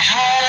Come